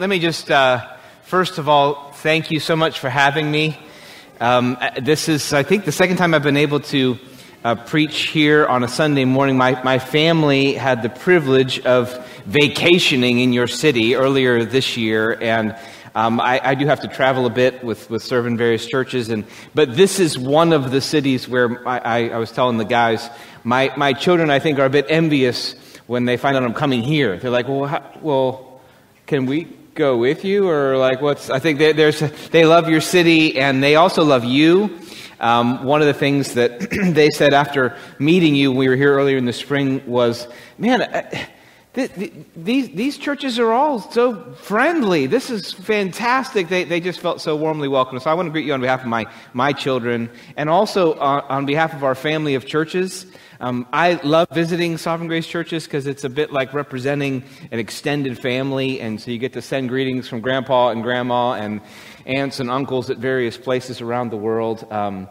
Let me just, uh, first of all, thank you so much for having me. Um, this is, I think, the second time I've been able to uh, preach here on a Sunday morning. My, my family had the privilege of vacationing in your city earlier this year, and um, I, I, do have to travel a bit with, with serving various churches, and, but this is one of the cities where I, I, I was telling the guys, my, my children, I think, are a bit envious when they find out I'm coming here. They're like, well, how, well, can we go with you or like what's i think they, there's they love your city and they also love you. Um, one of the things that they said after meeting you when we were here earlier in the spring was man I, these, these churches are all so friendly. This is fantastic. They, they just felt so warmly welcome. So i want to greet you on behalf of my, my children and also on, on behalf of our family of churches. Um, I love visiting Sovereign Grace churches because it's a bit like representing an extended family, and so you get to send greetings from grandpa and grandma and aunts and uncles at various places around the world. Um,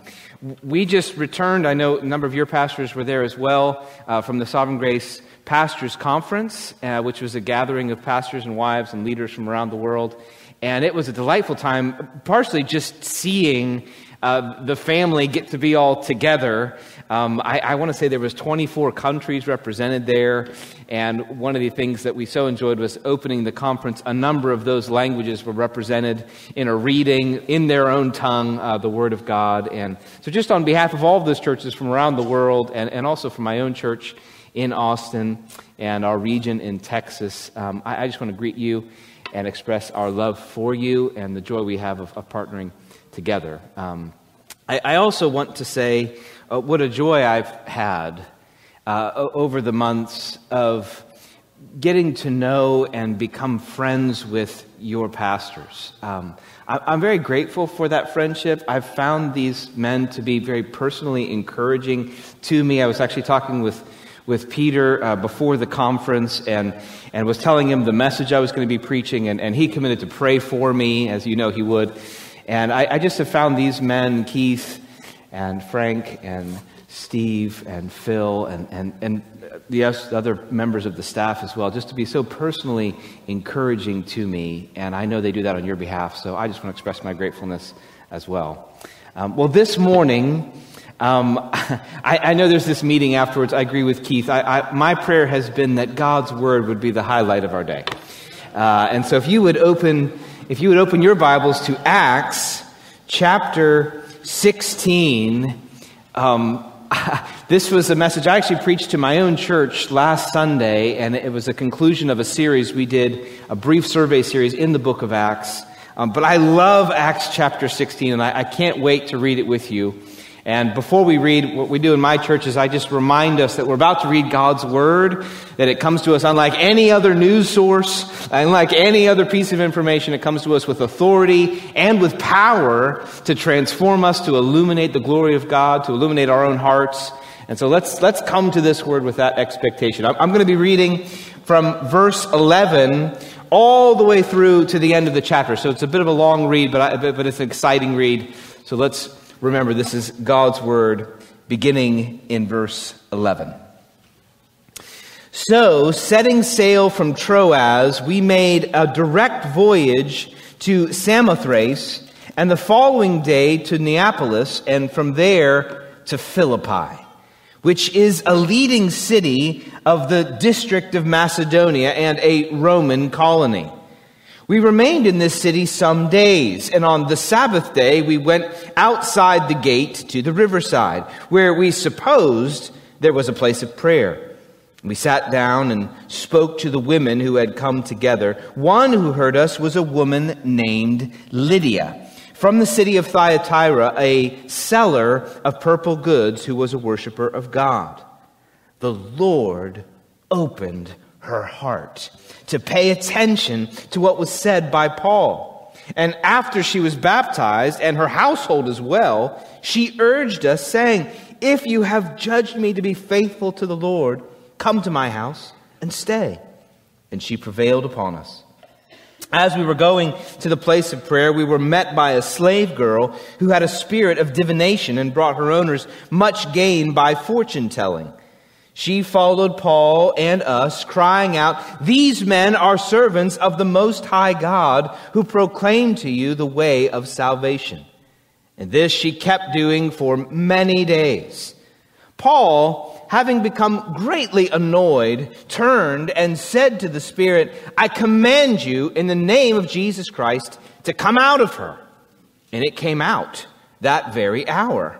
we just returned, I know a number of your pastors were there as well, uh, from the Sovereign Grace Pastors Conference, uh, which was a gathering of pastors and wives and leaders from around the world. And it was a delightful time, partially just seeing uh, the family get to be all together. Um, I, I want to say there was 24 countries represented there, and one of the things that we so enjoyed was opening the conference. A number of those languages were represented in a reading in their own tongue, uh, the Word of God. And so, just on behalf of all of those churches from around the world, and, and also from my own church in Austin and our region in Texas, um, I, I, just want to greet you and express our love for you and the joy we have of, of partnering together. Um, I, I, also want to say uh, what a joy I've had uh, over the months of getting to know and become friends with your pastors. Um, I, am very grateful for that friendship. I've found these men to be very personally encouraging to me. I was actually talking with with Peter uh, before the conference and, and was telling him the message I was going to be preaching, and, and he committed to pray for me, as you know he would. And I, I just have found these men, Keith and Frank and Steve and Phil and, and, and the other members of the staff as well, just to be so personally encouraging to me. And I know they do that on your behalf, so I just want to express my gratefulness as well. Um, well, this morning, um, I, I, know there's this meeting afterwards. I agree with Keith. I, I, my prayer has been that God's word would be the highlight of our day. Uh, and so if you would open if you would open your Bibles to Acts chapter 16, um, this was a message I actually preached to my own church last Sunday, and it was a conclusion of a series we did, a brief survey series in the book of Acts. Um, but I love Acts chapter 16, and I, I can't wait to read it with you. And before we read, what we do in my church is I just remind us that we're about to read God's Word, that it comes to us unlike any other news source, unlike any other piece of information. It comes to us with authority and with power to transform us, to illuminate the glory of God, to illuminate our own hearts. And so let's, let's come to this Word with that expectation. I'm, I'm going to be reading from verse 11 all the way through to the end of the chapter. So it's a bit of a long read, but, I, but it's an exciting read. So let's Remember, this is God's word beginning in verse 11. So, setting sail from Troas, we made a direct voyage to Samothrace, and the following day to Neapolis, and from there to Philippi, which is a leading city of the district of Macedonia and a Roman colony. We remained in this city some days, and on the Sabbath day we went outside the gate to the riverside, where we supposed there was a place of prayer. We sat down and spoke to the women who had come together. One who heard us was a woman named Lydia, from the city of Thyatira, a seller of purple goods who was a worshiper of God. The Lord opened her heart to pay attention to what was said by Paul. And after she was baptized, and her household as well, she urged us, saying, If you have judged me to be faithful to the Lord, come to my house and stay. And she prevailed upon us. As we were going to the place of prayer, we were met by a slave girl who had a spirit of divination and brought her owners much gain by fortune telling. She followed Paul and us, crying out, These men are servants of the Most High God, who proclaim to you the way of salvation. And this she kept doing for many days. Paul, having become greatly annoyed, turned and said to the Spirit, I command you in the name of Jesus Christ to come out of her. And it came out that very hour.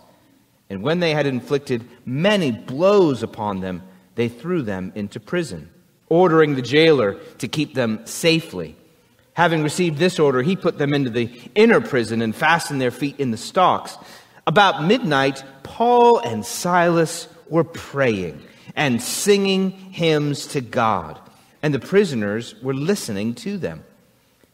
And when they had inflicted many blows upon them, they threw them into prison, ordering the jailer to keep them safely. Having received this order, he put them into the inner prison and fastened their feet in the stocks. About midnight, Paul and Silas were praying and singing hymns to God, and the prisoners were listening to them.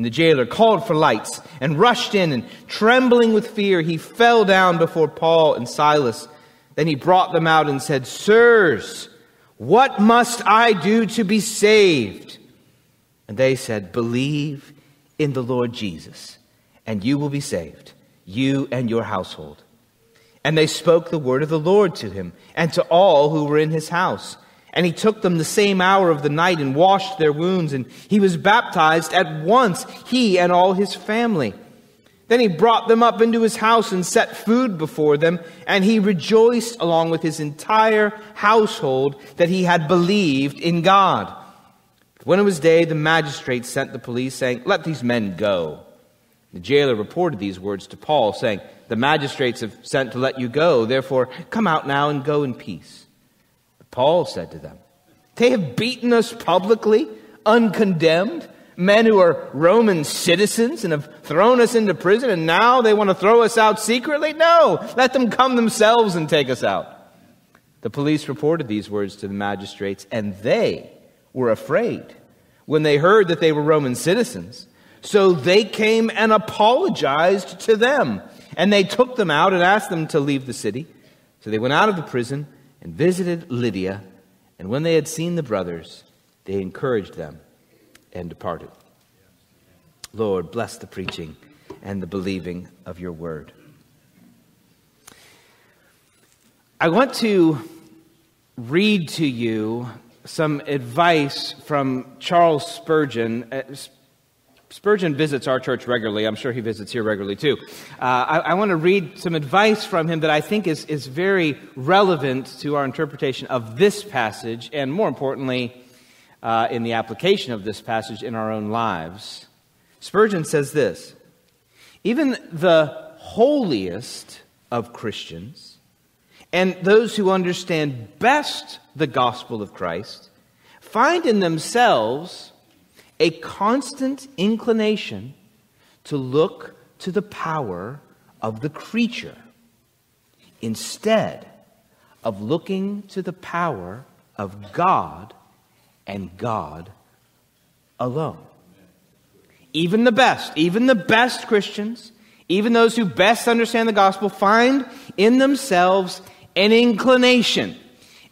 And the jailer called for lights and rushed in, and trembling with fear, he fell down before Paul and Silas. Then he brought them out and said, Sirs, what must I do to be saved? And they said, Believe in the Lord Jesus, and you will be saved, you and your household. And they spoke the word of the Lord to him and to all who were in his house. And he took them the same hour of the night and washed their wounds, and he was baptized at once, he and all his family. Then he brought them up into his house and set food before them, and he rejoiced along with his entire household that he had believed in God. When it was day, the magistrate sent the police, saying, Let these men go. The jailer reported these words to Paul, saying, The magistrates have sent to let you go, therefore come out now and go in peace. Paul said to them, They have beaten us publicly, uncondemned, men who are Roman citizens and have thrown us into prison, and now they want to throw us out secretly? No, let them come themselves and take us out. The police reported these words to the magistrates, and they were afraid when they heard that they were Roman citizens. So they came and apologized to them, and they took them out and asked them to leave the city. So they went out of the prison and visited Lydia, and when they had seen the brothers, they encouraged them and departed. Lord, bless the preaching and the believing of your word. I want to read to you some advice from Charles Spurgeon. Uh, Spurgeon visits our church regularly. I'm sure he visits here regularly too. Uh, I, I want to read some advice from him that I think is, is very relevant to our interpretation of this passage, and more importantly, uh, in the application of this passage in our own lives. Spurgeon says this Even the holiest of Christians and those who understand best the gospel of Christ find in themselves a constant inclination to look to the power of the creature instead of looking to the power of God and God alone. Even the best, even the best Christians, even those who best understand the gospel, find in themselves an inclination.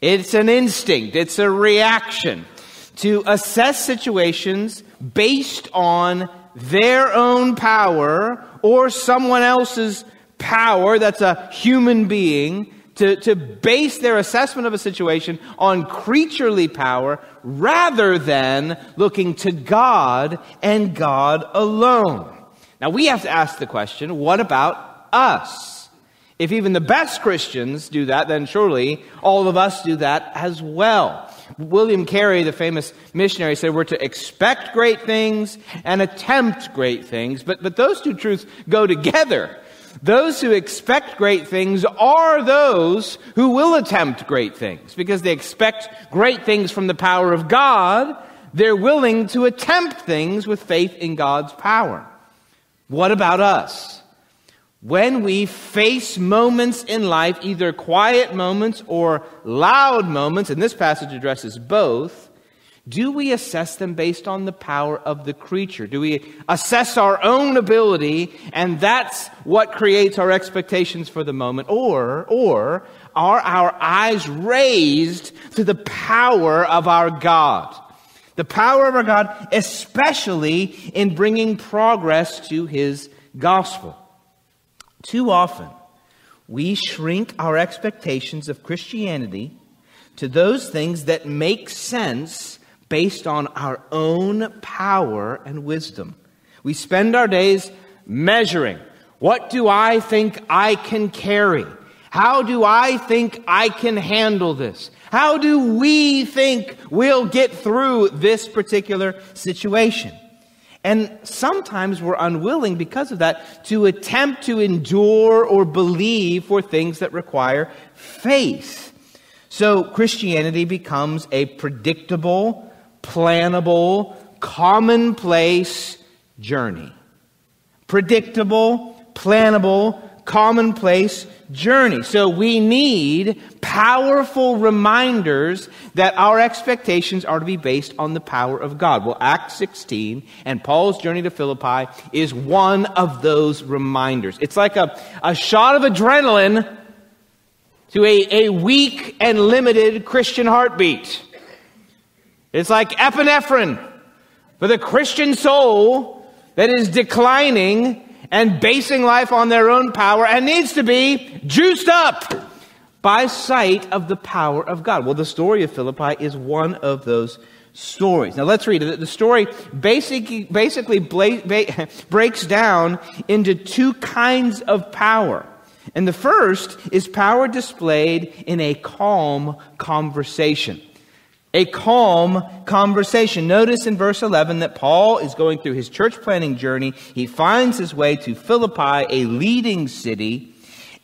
It's an instinct, it's a reaction to assess situations based on their own power or someone else's power that's a human being to, to base their assessment of a situation on creaturely power rather than looking to God and God alone. Now we have to ask the question what about us? If even the best Christians do that, then surely all of us do that as well. William Carey, the famous missionary, said we're to expect great things and attempt great things, but, but those two truths go together. Those who expect great things are those who will attempt great things because they expect great things from the power of God. They're willing to attempt things with faith in God's power. What about us? When we face moments in life, either quiet moments or loud moments, and this passage addresses both, do we assess them based on the power of the creature? Do we assess our own ability and that's what creates our expectations for the moment? Or, or are our eyes raised to the power of our God? The power of our God, especially in bringing progress to His gospel. Too often, we shrink our expectations of Christianity to those things that make sense based on our own power and wisdom. We spend our days measuring what do I think I can carry? How do I think I can handle this? How do we think we'll get through this particular situation? And sometimes we're unwilling because of that to attempt to endure or believe for things that require faith. So Christianity becomes a predictable, plannable, commonplace journey. Predictable, plannable, commonplace journey. So we need powerful reminders that our expectations are to be based on the power of God. Well, Acts 16 and Paul's journey to Philippi is one of those reminders. It's like a, a shot of adrenaline to a, a weak and limited Christian heartbeat. It's like epinephrine for the Christian soul that is declining and basing life on their own power and needs to be juiced up by sight of the power of God. Well, the story of Philippi is one of those stories. Now let's read it. The story basically, basically breaks down into two kinds of power. And the first is power displayed in a calm conversation a calm conversation. Notice in verse 11 that Paul is going through his church planning journey. He finds his way to Philippi, a leading city.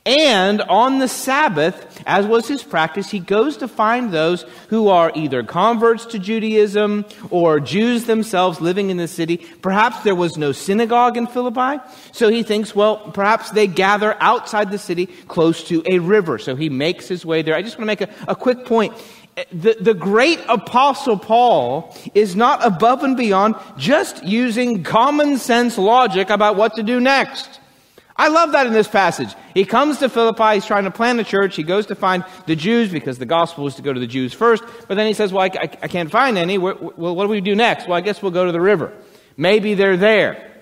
And on the Sabbath, as was his practice, he goes to find those who are either converts to Judaism or Jews themselves living in the city. Perhaps there was no synagogue in Philippi. So he thinks, well, perhaps they gather outside the city close to a river. So he makes his way there. I just want to make a, a quick point the, the great apostle Paul is not above and beyond just using common sense logic about what to do next. I love that in this passage. He comes to Philippi, he's trying to plant a church, he goes to find the Jews because the gospel is to go to the Jews first, but then he says, well, I, I, I can't find any. Well, what do we do next? Well, I guess we'll go to the river. Maybe they're there.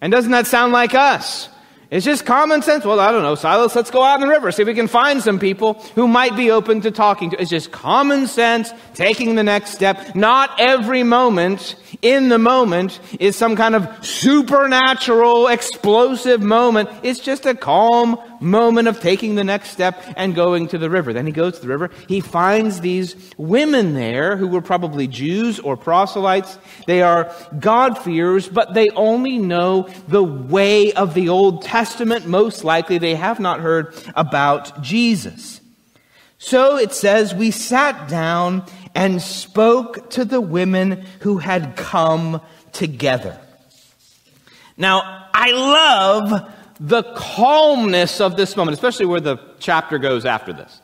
And doesn't that sound like us? It's just common sense. Well, I don't know, Silas, let's go out in the river, see if we can find some people who might be open to talking to. It's just common sense, taking the next step. Not every moment in the moment is some kind of supernatural, explosive moment. It's just a calm moment of taking the next step and going to the river. Then he goes to the river. He finds these women there who were probably Jews or proselytes. They are God-fearers, but they only know the way of the Old Testament. Most likely they have not heard about Jesus. So it says, we sat down and spoke to the women who had come together. Now, I love the calmness of this moment, especially where the chapter goes after this.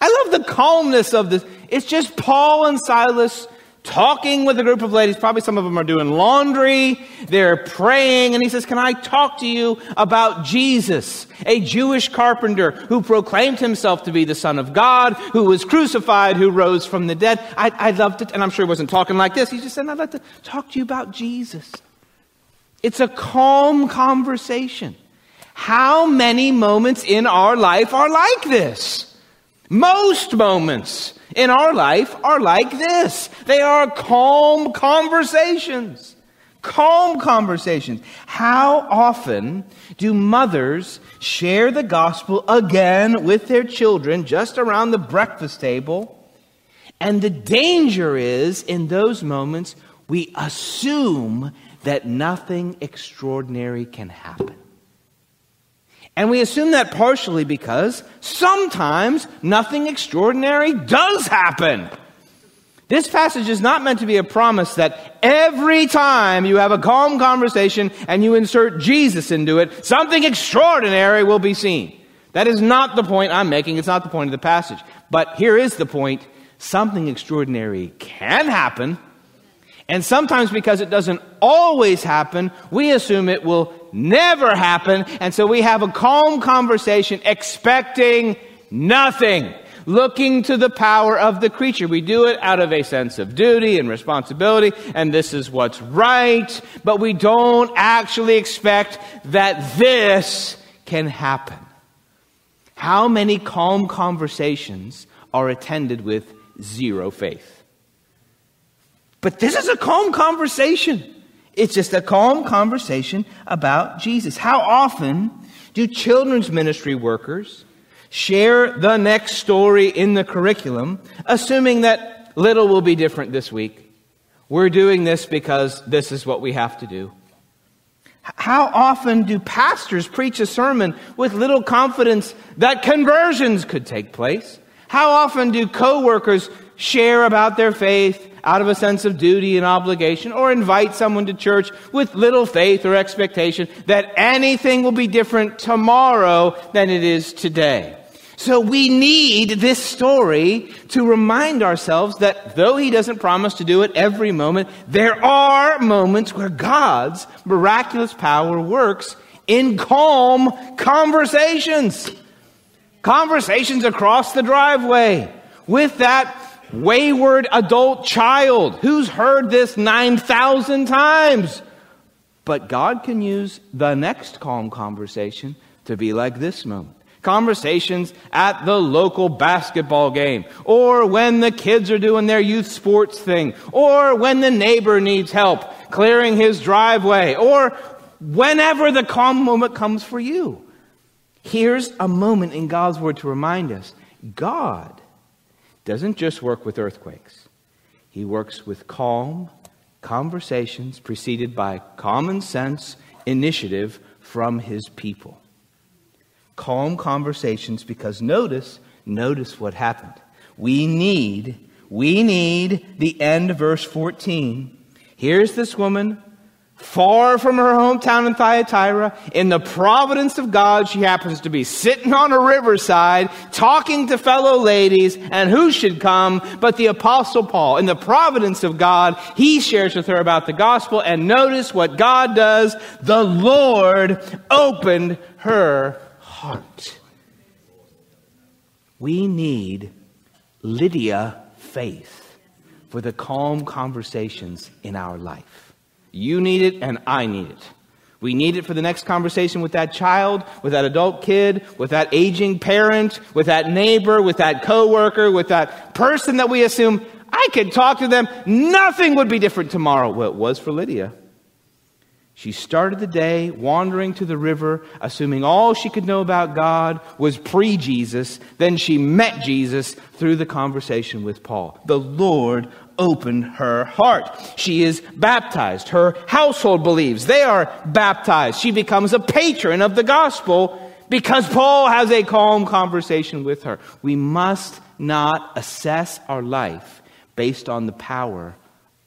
I love the calmness of this. It's just Paul and Silas talking with a group of ladies. Probably some of them are doing laundry. They're praying. And he says, Can I talk to you about Jesus, a Jewish carpenter who proclaimed himself to be the Son of God, who was crucified, who rose from the dead? I, I'd love to, and I'm sure he wasn't talking like this. He just said, I'd like to talk to you about Jesus. It's a calm conversation. How many moments in our life are like this? Most moments in our life are like this. They are calm conversations. calm conversations. How often do mothers share the gospel again with their children just around the breakfast table? And the danger is in those moments, we assume that nothing extraordinary can happen. And we assume that partially because sometimes nothing extraordinary does happen. This passage is not meant to be a promise that every time you have a calm conversation and you insert Jesus into it, something extraordinary will be seen. That is not the point I'm making. It's not the point of the passage. But here is the point. Something extraordinary can happen. And sometimes because it doesn't always happen, we assume it will never happen. And so we have a calm conversation expecting nothing looking to the power of the creature. We do it out of a sense of duty and responsibility, and this is what's right, but we don't actually expect that this can happen. How many calm conversations are attended with zero faith? But this is a calm conversation. It's just a calm conversation about Jesus. How often do children's ministry workers share the next story in the curriculum, assuming that little will be different this week. We're doing this because this is what we have to do. How often do pastors preach a sermon with little confidence that conversions could take place? How often do coworkers share about their faith out of a sense of duty and obligation or invite someone to church with little faith or expectation that anything will be different tomorrow than it is today? So we need this story to remind ourselves that though he doesn't promise to do it every moment, there are moments where God's miraculous power works in calm conversations. Conversations across the driveway with that wayward adult child who's heard this 9,000 times. But God can use the next calm conversation to be like this moment conversations at the local basketball game, or when the kids are doing their youth sports thing, or when the neighbor needs help clearing his driveway, or whenever the calm moment comes for you. Here's a moment in God's Word to remind us God doesn't just work with earthquakes, He works with calm conversations preceded by common sense initiative from His people calm conversations because notice, notice what happened. We need, we need the end verse 14. Here's this woman, far from her hometown in Thyatira, in the providence of God, she happens to be sitting on a riverside, talking to fellow ladies, and who should come but the apostle Paul. In the providence of God, he shares with her about the gospel, and notice what God does. The Lord opened her heart. We need Lydia faith for the calm conversations in our life. You need it, and I need it. We need it for the next conversation with that child, with that adult kid, with that aging parent, with that neighbor, with that coworker, with that person that we assume I could talk to them. Nothing would be different tomorrow. Well, it was for Lydia. She started the day wandering to the river, assuming all she could know about God was pre Jesus. Then she met Jesus through the conversation with Paul. The Lord opened her heart. She is baptized. Her household believes. They are baptized. She becomes a patron of the gospel because Paul has a calm conversation with her. We must not assess our life based on the power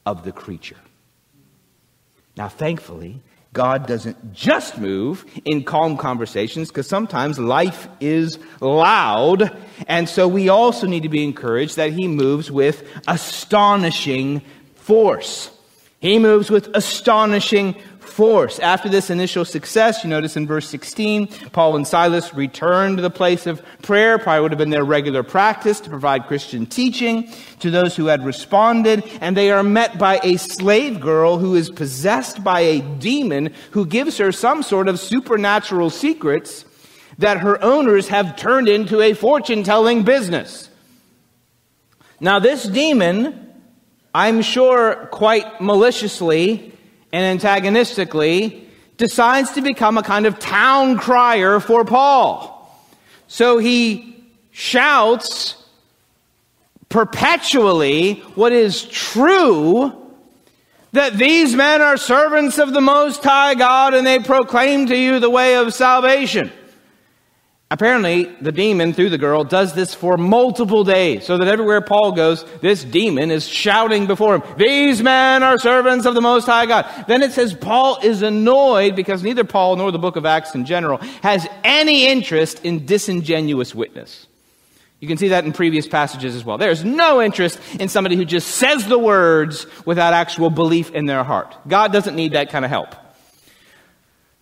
of the creature. Now, thankfully, God doesn't just move in calm conversations because sometimes life is loud. And so we also need to be encouraged that He moves with astonishing force. He moves with astonishing force. After this initial success, you notice in verse 16, Paul and Silas returned to the place of prayer. Probably would have been their regular practice to provide Christian teaching to those who had responded. And they are met by a slave girl who is possessed by a demon who gives her some sort of supernatural secrets that her owners have turned into a fortune telling business. Now, this demon, I'm sure quite maliciously, and antagonistically decides to become a kind of town crier for Paul. So he shouts perpetually what is true that these men are servants of the Most High God and they proclaim to you the way of salvation. Apparently, the demon, through the girl, does this for multiple days, so that everywhere Paul goes, this demon is shouting before him, These men are servants of the Most High God. Then it says Paul is annoyed because neither Paul nor the book of Acts in general has any interest in disingenuous witness. You can see that in previous passages as well. There's no interest in somebody who just says the words without actual belief in their heart. God doesn't need that kind of help.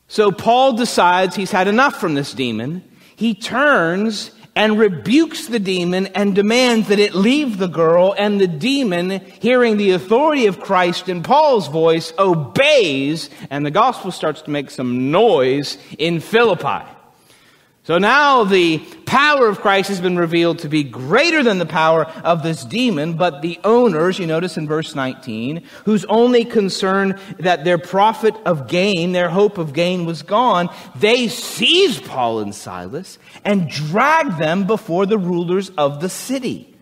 So Paul decides he's had enough from this demon. He turns and rebukes the demon and demands that it leave the girl, and the demon, hearing the authority of Christ in Paul's voice, obeys, and the gospel starts to make some noise in Philippi. So now the power of Christ has been revealed to be greater than the power of this demon, but the owners, you notice in verse 19, whose only concern that their profit of gain, their hope of gain was gone, they seized Paul and Silas and dragged them before the rulers of the city.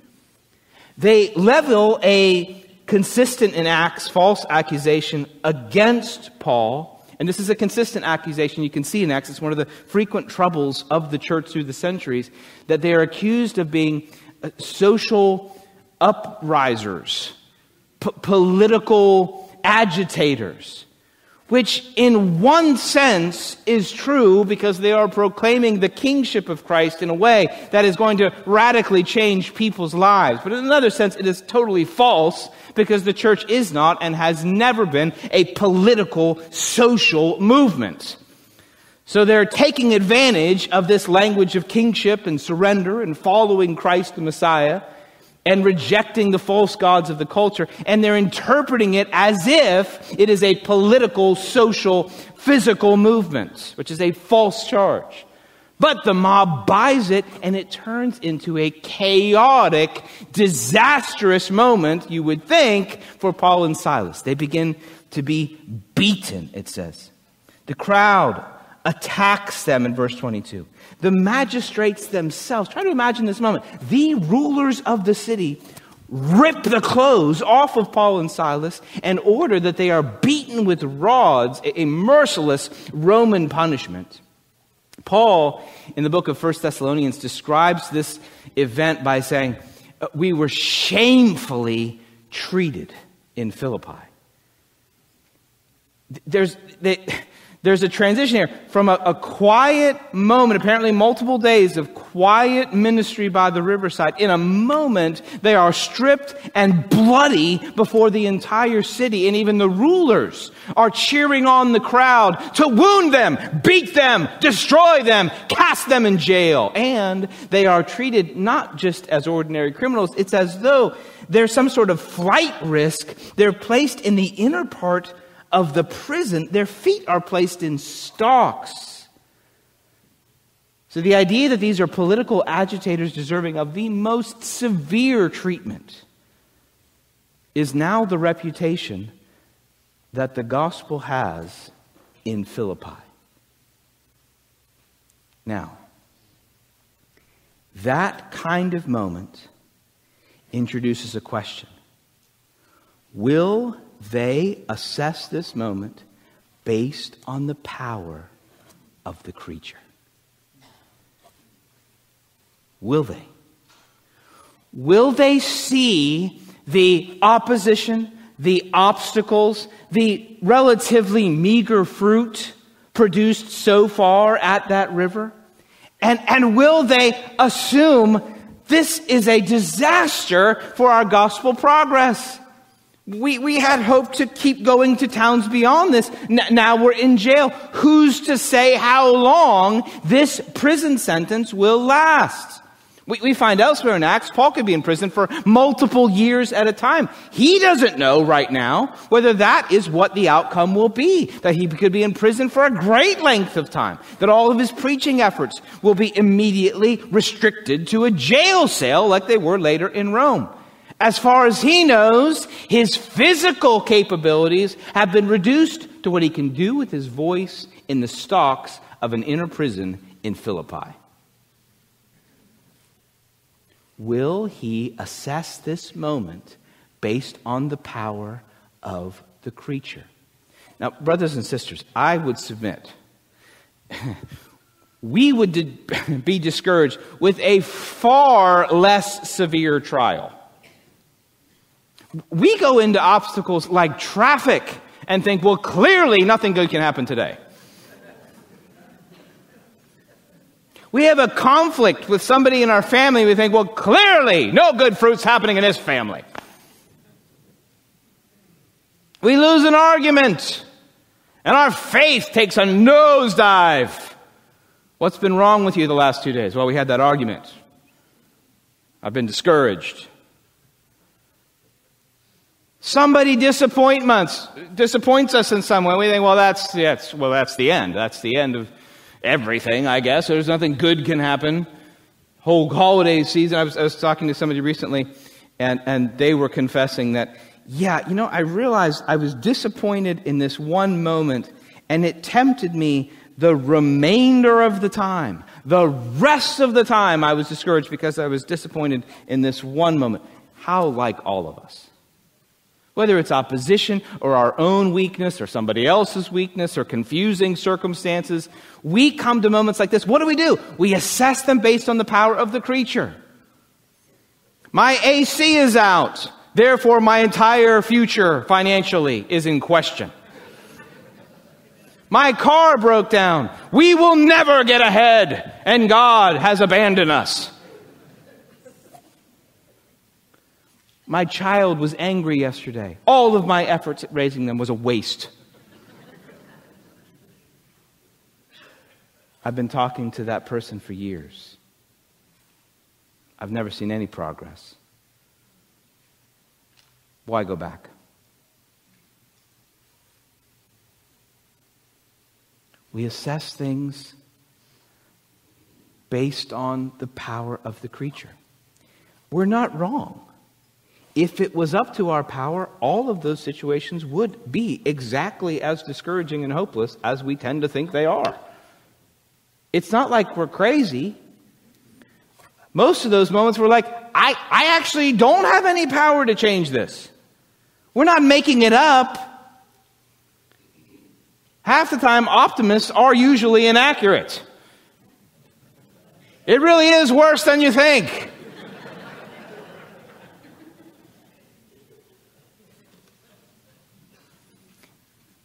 They level a consistent in Acts false accusation against Paul and this is a consistent accusation you can see in Acts. It's one of the frequent troubles of the church through the centuries that they are accused of being uh, social uprisers, p- political agitators which in one sense is true because they are proclaiming the kingship of Christ in a way that is going to radically change people's lives. But in another sense, it is totally false because the church is not and has never been a political, social movement. So they're taking advantage of this language of kingship and surrender and following Christ the Messiah and rejecting the false gods of the culture, and they're interpreting it as if it is a political, social, physical movement, which is a false charge. But the mob buys it, and it turns into a chaotic, disastrous moment, you would think, for Paul and Silas. They begin to be beaten, it says. The crowd attacks them in verse 22. The magistrates themselves, try to imagine this moment. The rulers of the city rip the clothes off of Paul and Silas and order that they are beaten with rods, a merciless Roman punishment. Paul, in the book of 1 Thessalonians, describes this event by saying, uh, We were shamefully treated in Philippi. There's, they, there's a transition here from a, a, quiet moment, apparently multiple days of quiet ministry by the riverside. In a moment, they are stripped and bloody before the entire city, and even the rulers are cheering on the crowd to wound them, beat them, destroy them, cast them in jail. And they are treated not just as ordinary criminals, it's as though there's some sort of flight risk. They're placed in the inner part of the prison, their feet are placed in stocks. So the idea that these are political agitators deserving of the most severe treatment is now the reputation that the gospel has in Philippi. Now, that kind of moment introduces a question Will they assess this moment based on the power of the creature. Will they? Will they see the opposition, the obstacles, the relatively meager fruit produced so far at that river? And, and will they assume this is a disaster for our gospel progress? We, we had hoped to keep going to towns beyond this. Now we're in jail. Who's to say how long this prison sentence will last? We, we find elsewhere in Acts, Paul could be in prison for multiple years at a time. He doesn't know right now whether that is what the outcome will be. That he could be in prison for a great length of time. That all of his preaching efforts will be immediately restricted to a jail cell like they were later in Rome. As far as he knows, his physical capabilities have been reduced to what he can do with his voice in the stocks of an inner prison in Philippi. Will he assess this moment based on the power of the creature? Now, brothers and sisters, I would submit we would be discouraged with a far less severe trial. We go into obstacles like traffic and think, well, clearly nothing good can happen today. We have a conflict with somebody in our family. We think, well, clearly no good fruit's happening in this family. We lose an argument and our faith takes a nosedive. What's been wrong with you the last two days? Well, we had that argument. I've been discouraged. Somebody disappointments disappoints us in some way. We think, well, that's, that's well, that's the end. That's the end of everything, I guess. There's nothing good can happen. Whole holiday season. I was, I was talking to somebody recently, and, and they were confessing that, yeah, you know, I realized I was disappointed in this one moment, and it tempted me the remainder of the time. The rest of the time, I was discouraged because I was disappointed in this one moment. How like all of us whether it's opposition or our own weakness or somebody else's weakness or confusing circumstances, we come to moments like this. What do we do? We assess them based on the power of the creature. My AC is out. Therefore, my entire future financially is in question. My car broke down. We will never get ahead, and God has abandoned us. My child was angry yesterday. All of my efforts at raising them was a waste. I've been talking to that person for years. I've never seen any progress. Why go back? We assess things based on the power of the creature. We're not wrong if it was up to our power, all of those situations would be exactly as discouraging and hopeless as we tend to think they are. It's not like we're crazy. Most of those moments we're like, I, I actually don't have any power to change this. We're not making it up. Half the time, optimists are usually inaccurate. It really is worse than you think.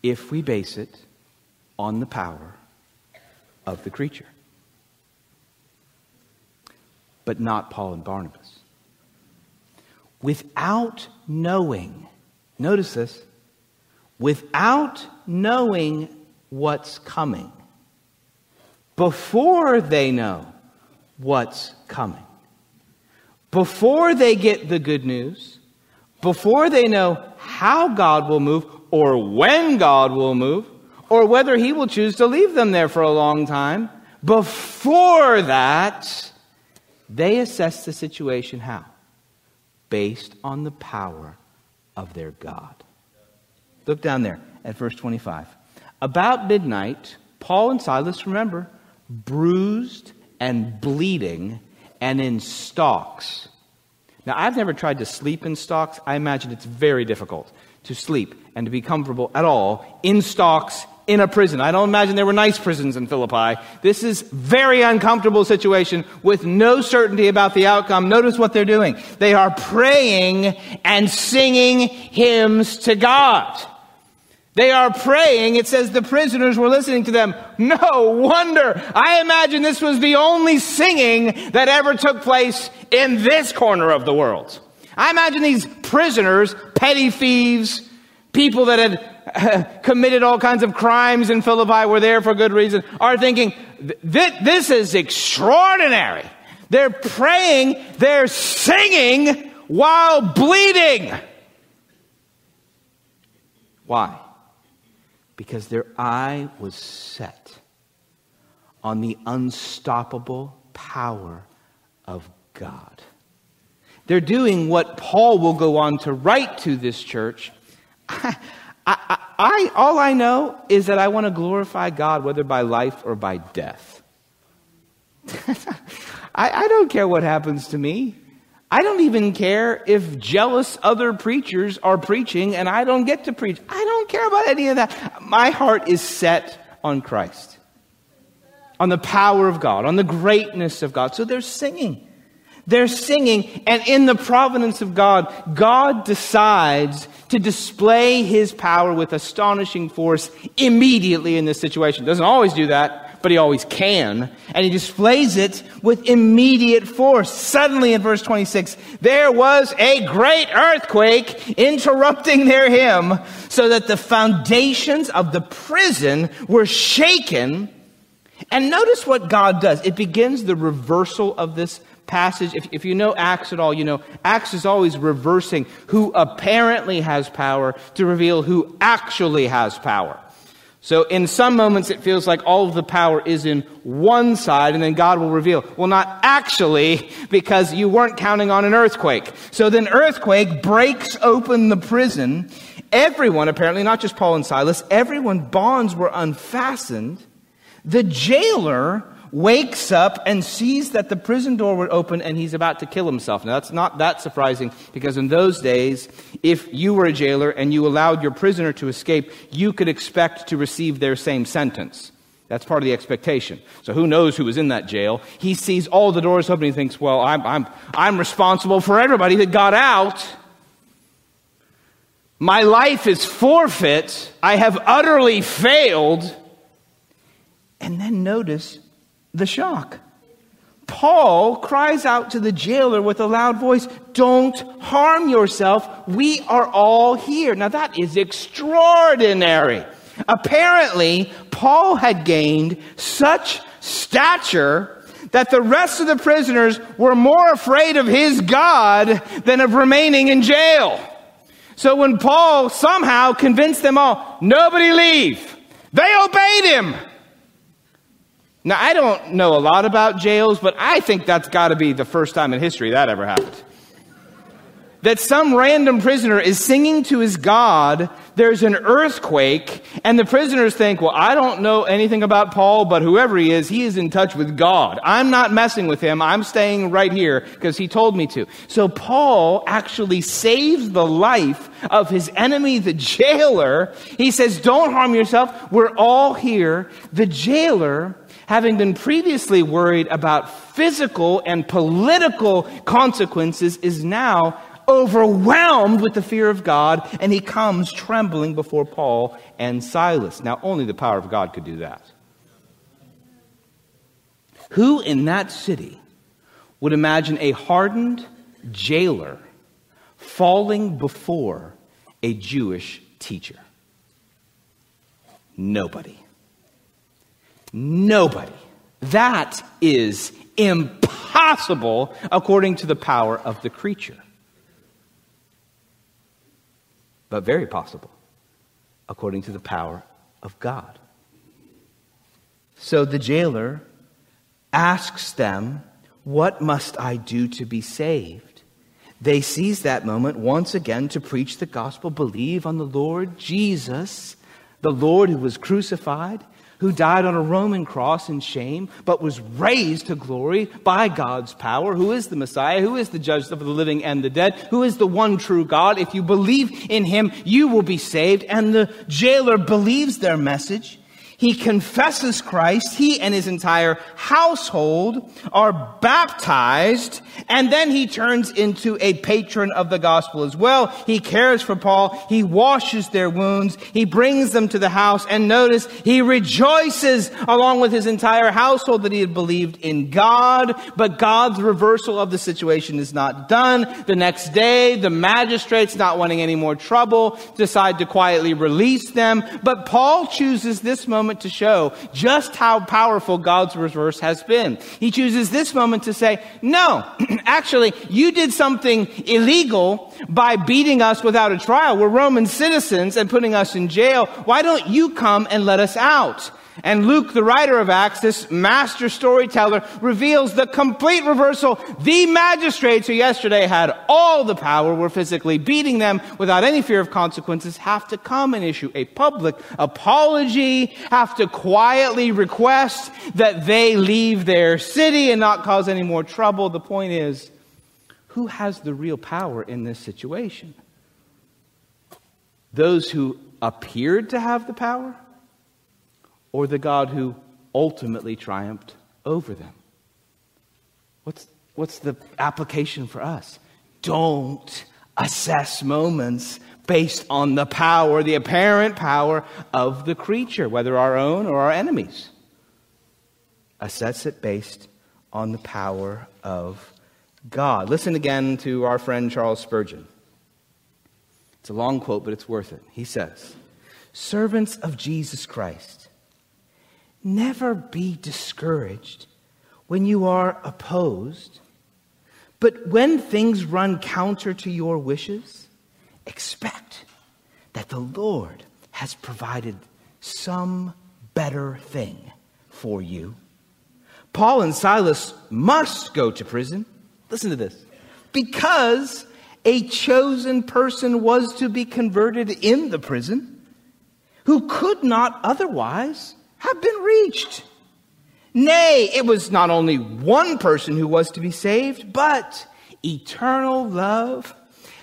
If we base it on the power of the creature. But not Paul and Barnabas. Without knowing, notice this, without knowing what's coming, before they know what's coming, before they get the good news, before they know how God will move or when God will move, or whether He will choose to leave them there for a long time. Before that, they assess the situation how? Based on the power of their God. Look down there at verse 25. About midnight, Paul and Silas, remember, bruised and bleeding and in stocks. Now, I've never tried to sleep in stocks. I imagine it's very difficult to sleep and to be comfortable at all in stocks in a prison. I don't imagine there were nice prisons in Philippi. This is very uncomfortable situation with no certainty about the outcome. Notice what they're doing. They are praying and singing hymns to God. They are praying. It says the prisoners were listening to them. No wonder. I imagine this was the only singing that ever took place in this corner of the world. I imagine these prisoners, petty thieves, people that had committed all kinds of crimes in Philippi were there for good reason, are thinking, this is extraordinary. They're praying, they're singing while bleeding. Why? Because their eye was set on the unstoppable power of God. They're doing what Paul will go on to write to this church. I, I, I, all I know is that I want to glorify God, whether by life or by death. I, I don't care what happens to me. I don't even care if jealous other preachers are preaching and I don't get to preach. I don't care about any of that. My heart is set on Christ, on the power of God, on the greatness of God. So they're singing. They're singing, and in the providence of God, God decides to display his power with astonishing force immediately in this situation. Doesn't always do that, but he always can. And he displays it with immediate force. Suddenly in verse 26, there was a great earthquake interrupting their hymn so that the foundations of the prison were shaken. And notice what God does. It begins the reversal of this passage, if, if you know Acts at all, you know Acts is always reversing who apparently has power to reveal who actually has power. So in some moments it feels like all of the power is in one side and then God will reveal, well not actually because you weren't counting on an earthquake. So then earthquake breaks open the prison. Everyone, apparently not just Paul and Silas, everyone bonds were unfastened. The jailer wakes up and sees that the prison door would open and he's about to kill himself. Now, that's not that surprising because in those days, if you were a jailer and you allowed your prisoner to escape, you could expect to receive their same sentence. That's part of the expectation. So who knows who was in that jail? He sees all the doors open he thinks, well, I'm, I'm, I'm responsible for everybody that got out. My life is forfeit. I have utterly failed. And then notice the shock. Paul cries out to the jailer with a loud voice, Don't harm yourself. We are all here. Now that is extraordinary. Apparently, Paul had gained such stature that the rest of the prisoners were more afraid of his God than of remaining in jail. So when Paul somehow convinced them all, nobody leave, they obeyed him. Now, I don't know a lot about jails, but I think that's got to be the first time in history that ever happened. That some random prisoner is singing to his God, there's an earthquake, and the prisoners think, well, I don't know anything about Paul, but whoever he is, he is in touch with God. I'm not messing with him. I'm staying right here because he told me to. So Paul actually saves the life of his enemy, the jailer. He says, don't harm yourself. We're all here. The jailer having been previously worried about physical and political consequences, is now overwhelmed with the fear of God, and he comes trembling before Paul and Silas. Now, only the power of God could do that. Who in that city would imagine a hardened jailer falling before a Jewish teacher? Nobody. Nobody. That is impossible according to the power of the creature. But very possible according to the power of God. So the jailer asks them, What must I do to be saved? They seize that moment once again to preach the gospel, believe on the Lord Jesus, the Lord who was crucified who died on a Roman cross in shame, but was raised to glory by God's power, who is the Messiah, who is the judge of the living and the dead, who is the one true God. If you believe in him, you will be saved. And the jailer believes their message. He confesses Christ. He and his entire household are baptized. And then he turns into a patron of the gospel as well. He cares for Paul. He washes their wounds. He brings them to the house. And notice he rejoices along with his entire household that he had believed in God. But God's reversal of the situation is not done. The next day, the magistrates, not wanting any more trouble, decide to quietly release them. But Paul chooses this moment moment to show just how powerful God's reverse has been. He chooses this moment to say, no, actually, you did something illegal by beating us without a trial. We're Roman citizens and putting us in jail. Why don't you come and let us out? And Luke, the writer of Acts, this master storyteller, reveals the complete reversal. The magistrates who yesterday had all the power, were physically beating them without any fear of consequences, have to come and issue a public apology, have to quietly request that they leave their city and not cause any more trouble. The point is, who has the real power in this situation? Those who appeared to have the power? Or the God who ultimately triumphed over them? What's, what's the application for us? Don't assess moments based on the power, the apparent power of the creature, whether our own or our enemies. Assess it based on the power of God. Listen again to our friend Charles Spurgeon. It's a long quote, but it's worth it. He says, Servants of Jesus Christ, Never be discouraged when you are opposed. But when things run counter to your wishes, expect that the Lord has provided some better thing for you. Paul and Silas must go to prison. Listen to this. Because a chosen person was to be converted in the prison who could not otherwise have been reached. Nay, it was not only one person who was to be saved, but eternal love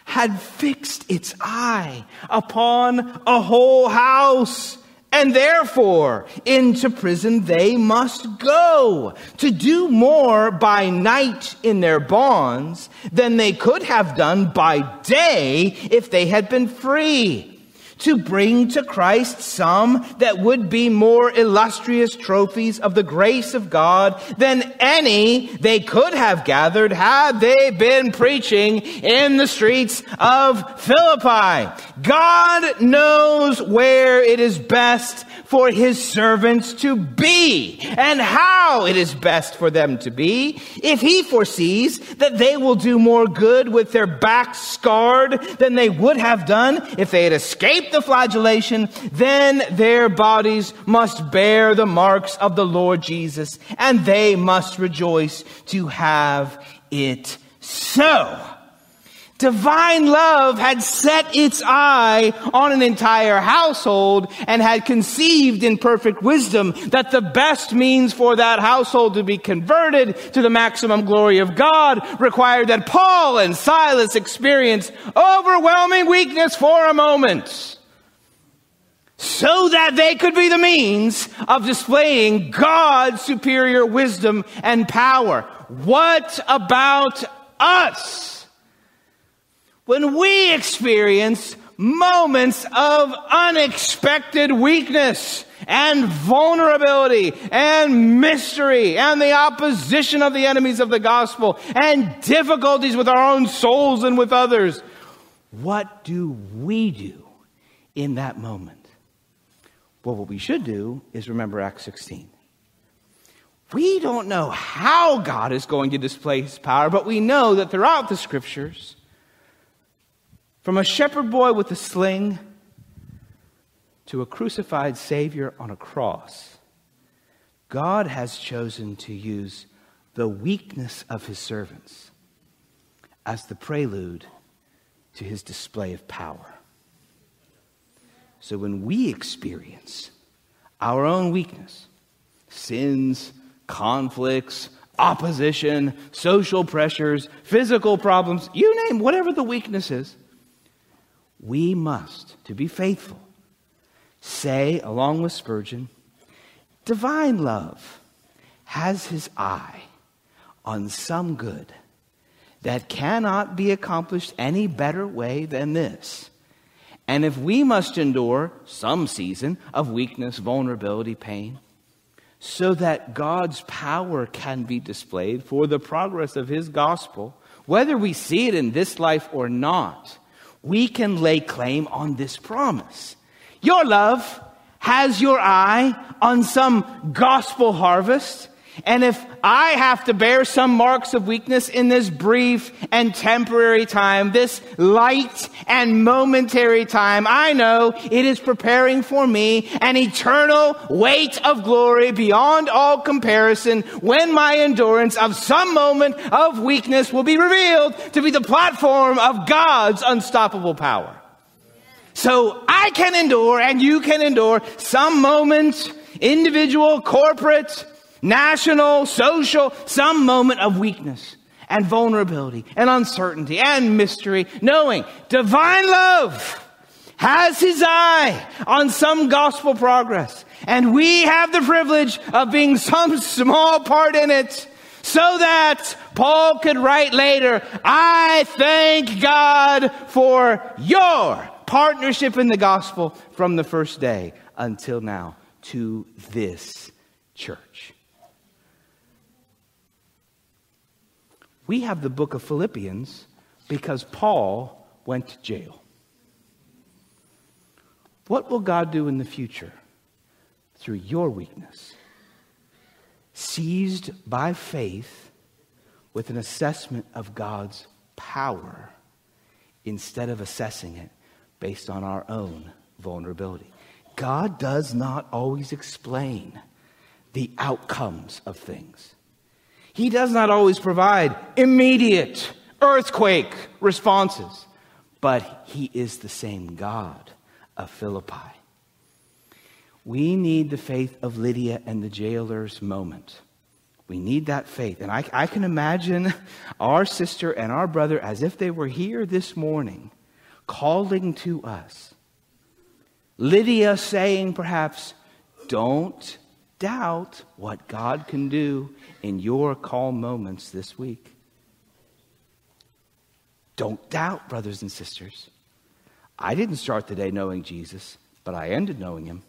had fixed its eye upon a whole house. And therefore, into prison they must go to do more by night in their bonds than they could have done by day if they had been free to bring to Christ some that would be more illustrious trophies of the grace of God than any they could have gathered had they been preaching in the streets of Philippi. God knows where it is best for his servants to be and how it is best for them to be. If he foresees that they will do more good with their backs scarred than they would have done if they had escaped the flagellation, then their bodies must bear the marks of the Lord Jesus and they must rejoice to have it so. Divine love had set its eye on an entire household and had conceived in perfect wisdom that the best means for that household to be converted to the maximum glory of God required that Paul and Silas experience overwhelming weakness for a moment so that they could be the means of displaying God's superior wisdom and power. What about us? When we experience moments of unexpected weakness and vulnerability and mystery and the opposition of the enemies of the gospel and difficulties with our own souls and with others. What do we do in that moment? Well, what we should do is remember Acts 16. We don't know how God is going to display his power, but we know that throughout the scriptures, from a shepherd boy with a sling to a crucified Savior on a cross, God has chosen to use the weakness of his servants as the prelude to his display of power. So when we experience our own weakness, sins, conflicts, opposition, social pressures, physical problems, you name whatever the weakness is, we must, to be faithful, say, along with Spurgeon, divine love has his eye on some good that cannot be accomplished any better way than this. And if we must endure some season of weakness, vulnerability, pain, so that God's power can be displayed for the progress of His gospel, whether we see it in this life or not, we can lay claim on this promise. Your love has your eye on some gospel harvest, And if I have to bear some marks of weakness in this brief and temporary time, this light and momentary time, I know it is preparing for me an eternal weight of glory beyond all comparison when my endurance of some moment of weakness will be revealed to be the platform of God's unstoppable power. So I can endure and you can endure some moments, individual, corporate, national, social, some moment of weakness and vulnerability and uncertainty and mystery, knowing divine love has his eye on some gospel progress. And we have the privilege of being some small part in it so that Paul could write later, I thank God for your partnership in the gospel from the first day until now to this church. We have the book of Philippians because Paul went to jail. What will God do in the future through your weakness? Seized by faith with an assessment of God's power instead of assessing it based on our own vulnerability. God does not always explain the outcomes of things. He does not always provide immediate earthquake responses, but He is the same God of Philippi. We need the faith of Lydia and the jailer's moment. We need that faith. And I, I, can imagine our sister and our brother as if they were here this morning, calling to us. Lydia saying, perhaps, don't doubt what God can do in your calm moments this week. Don't doubt, brothers and sisters. I didn't start the day knowing Jesus, but I ended knowing him.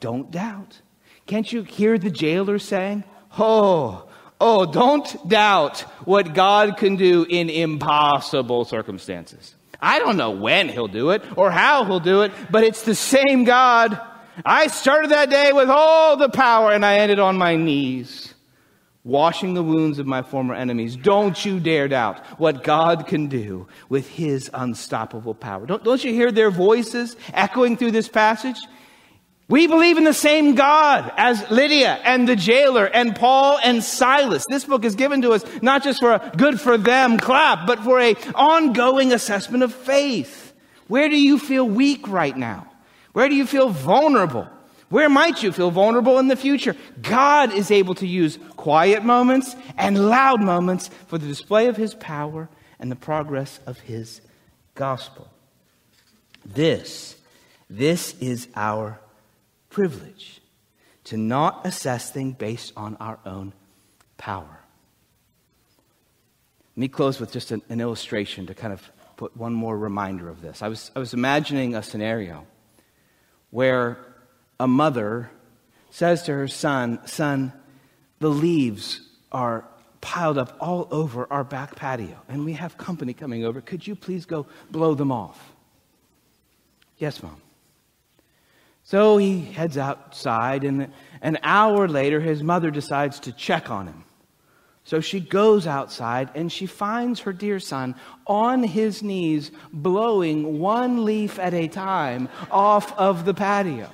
Don't doubt. Can't you hear the jailer saying, Oh, oh, don't doubt what God can do in impossible circumstances. I don't know when he'll do it or how he'll do it, but it's the same God I started that day with all the power and I ended on my knees, washing the wounds of my former enemies. Don't you dare doubt what God can do with his unstoppable power. Don't, don't you hear their voices echoing through this passage? We believe in the same God as Lydia and the jailer and Paul and Silas. This book is given to us not just for a good for them clap, but for a ongoing assessment of faith. Where do you feel weak right now? Where do you feel vulnerable? Where might you feel vulnerable in the future? God is able to use quiet moments and loud moments for the display of His power and the progress of His gospel. This, this is our privilege to not assess things based on our own power. Let me close with just an, an illustration to kind of put one more reminder of this. I was, I was imagining a scenario where a mother says to her son, Son, the leaves are piled up all over our back patio, and we have company coming over. Could you please go blow them off? Yes, Mom. So he heads outside, and an hour later, his mother decides to check on him. So she goes outside and she finds her dear son on his knees, blowing one leaf at a time off of the patio.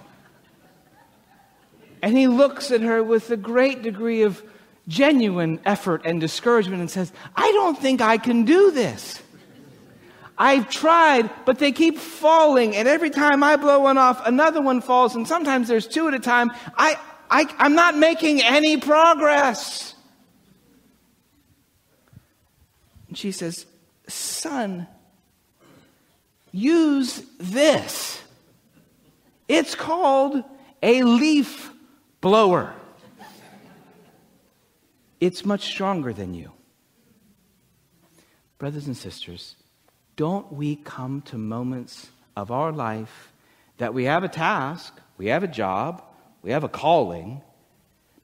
And he looks at her with a great degree of genuine effort and discouragement and says, I don't think I can do this. I've tried, but they keep falling. And every time I blow one off, another one falls. And sometimes there's two at a time. I, I, I'm not making any progress. And she says, Son, use this. It's called a leaf blower. It's much stronger than you. Brothers and sisters, don't we come to moments of our life that we have a task, we have a job, we have a calling,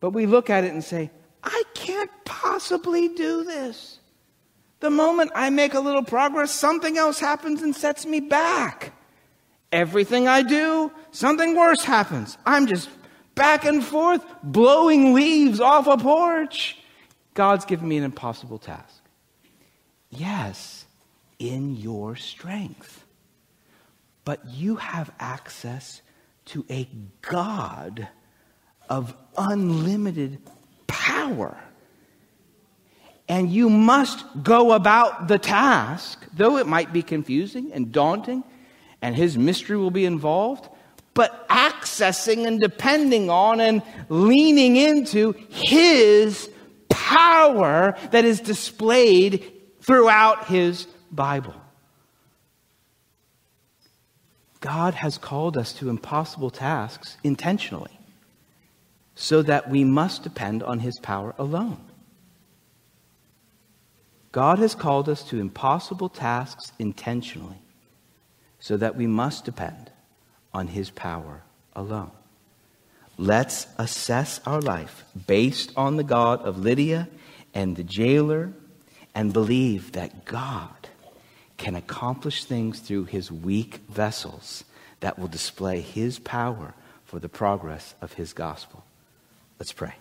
but we look at it and say, I can't possibly do this. The moment I make a little progress, something else happens and sets me back. Everything I do, something worse happens. I'm just back and forth, blowing leaves off a porch. God's given me an impossible task. Yes, in your strength. But you have access to a God of unlimited power. And you must go about the task, though it might be confusing and daunting, and his mystery will be involved, but accessing and depending on and leaning into his power that is displayed throughout his Bible. God has called us to impossible tasks intentionally so that we must depend on his power alone. God has called us to impossible tasks intentionally so that we must depend on his power alone. Let's assess our life based on the God of Lydia and the jailer and believe that God can accomplish things through his weak vessels that will display his power for the progress of his gospel. Let's pray.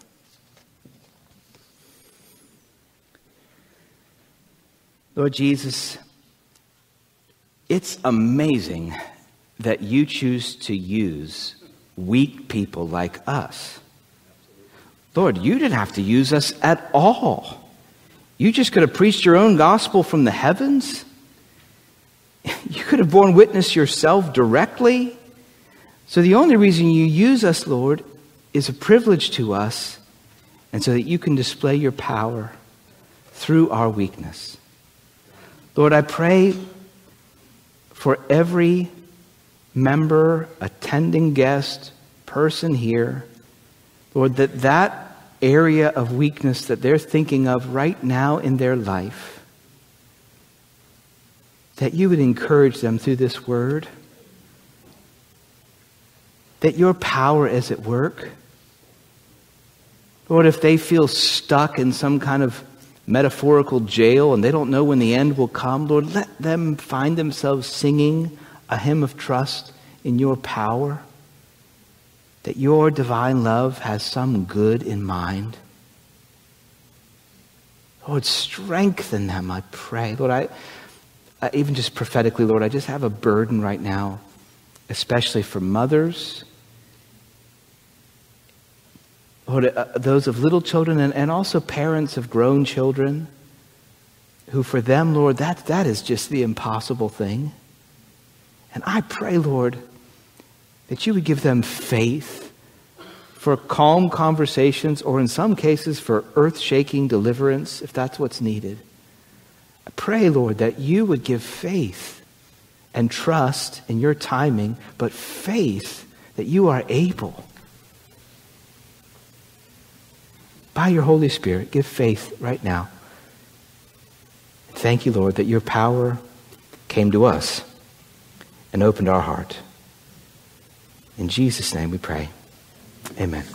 Lord Jesus, it's amazing that you choose to use weak people like us. Lord, you didn't have to use us at all. You just could have preached your own gospel from the heavens. You could have borne witness yourself directly. So the only reason you use us, Lord, is a privilege to us, and so that you can display your power through our weakness. Lord, I pray for every member, attending guest, person here, Lord, that that area of weakness that they're thinking of right now in their life, that you would encourage them through this word, that your power is at work. Lord, if they feel stuck in some kind of metaphorical jail and they don't know when the end will come, Lord, let them find themselves singing a hymn of trust in your power, that your divine love has some good in mind. Lord, strengthen them, I pray. Lord, I, I, even just prophetically, Lord, I just have a burden right now, especially for mothers. Lord, uh, those of little children and, and also parents of grown children, who for them, Lord, that, that is just the impossible thing. And I pray, Lord, that you would give them faith for calm conversations, or in some cases for earth shaking deliverance, if that's what's needed. I pray, Lord, that you would give faith and trust in your timing, but faith that you are able. By your Holy Spirit, give faith right now. Thank you, Lord, that your power came to us and opened our heart. In Jesus' name we pray. Amen.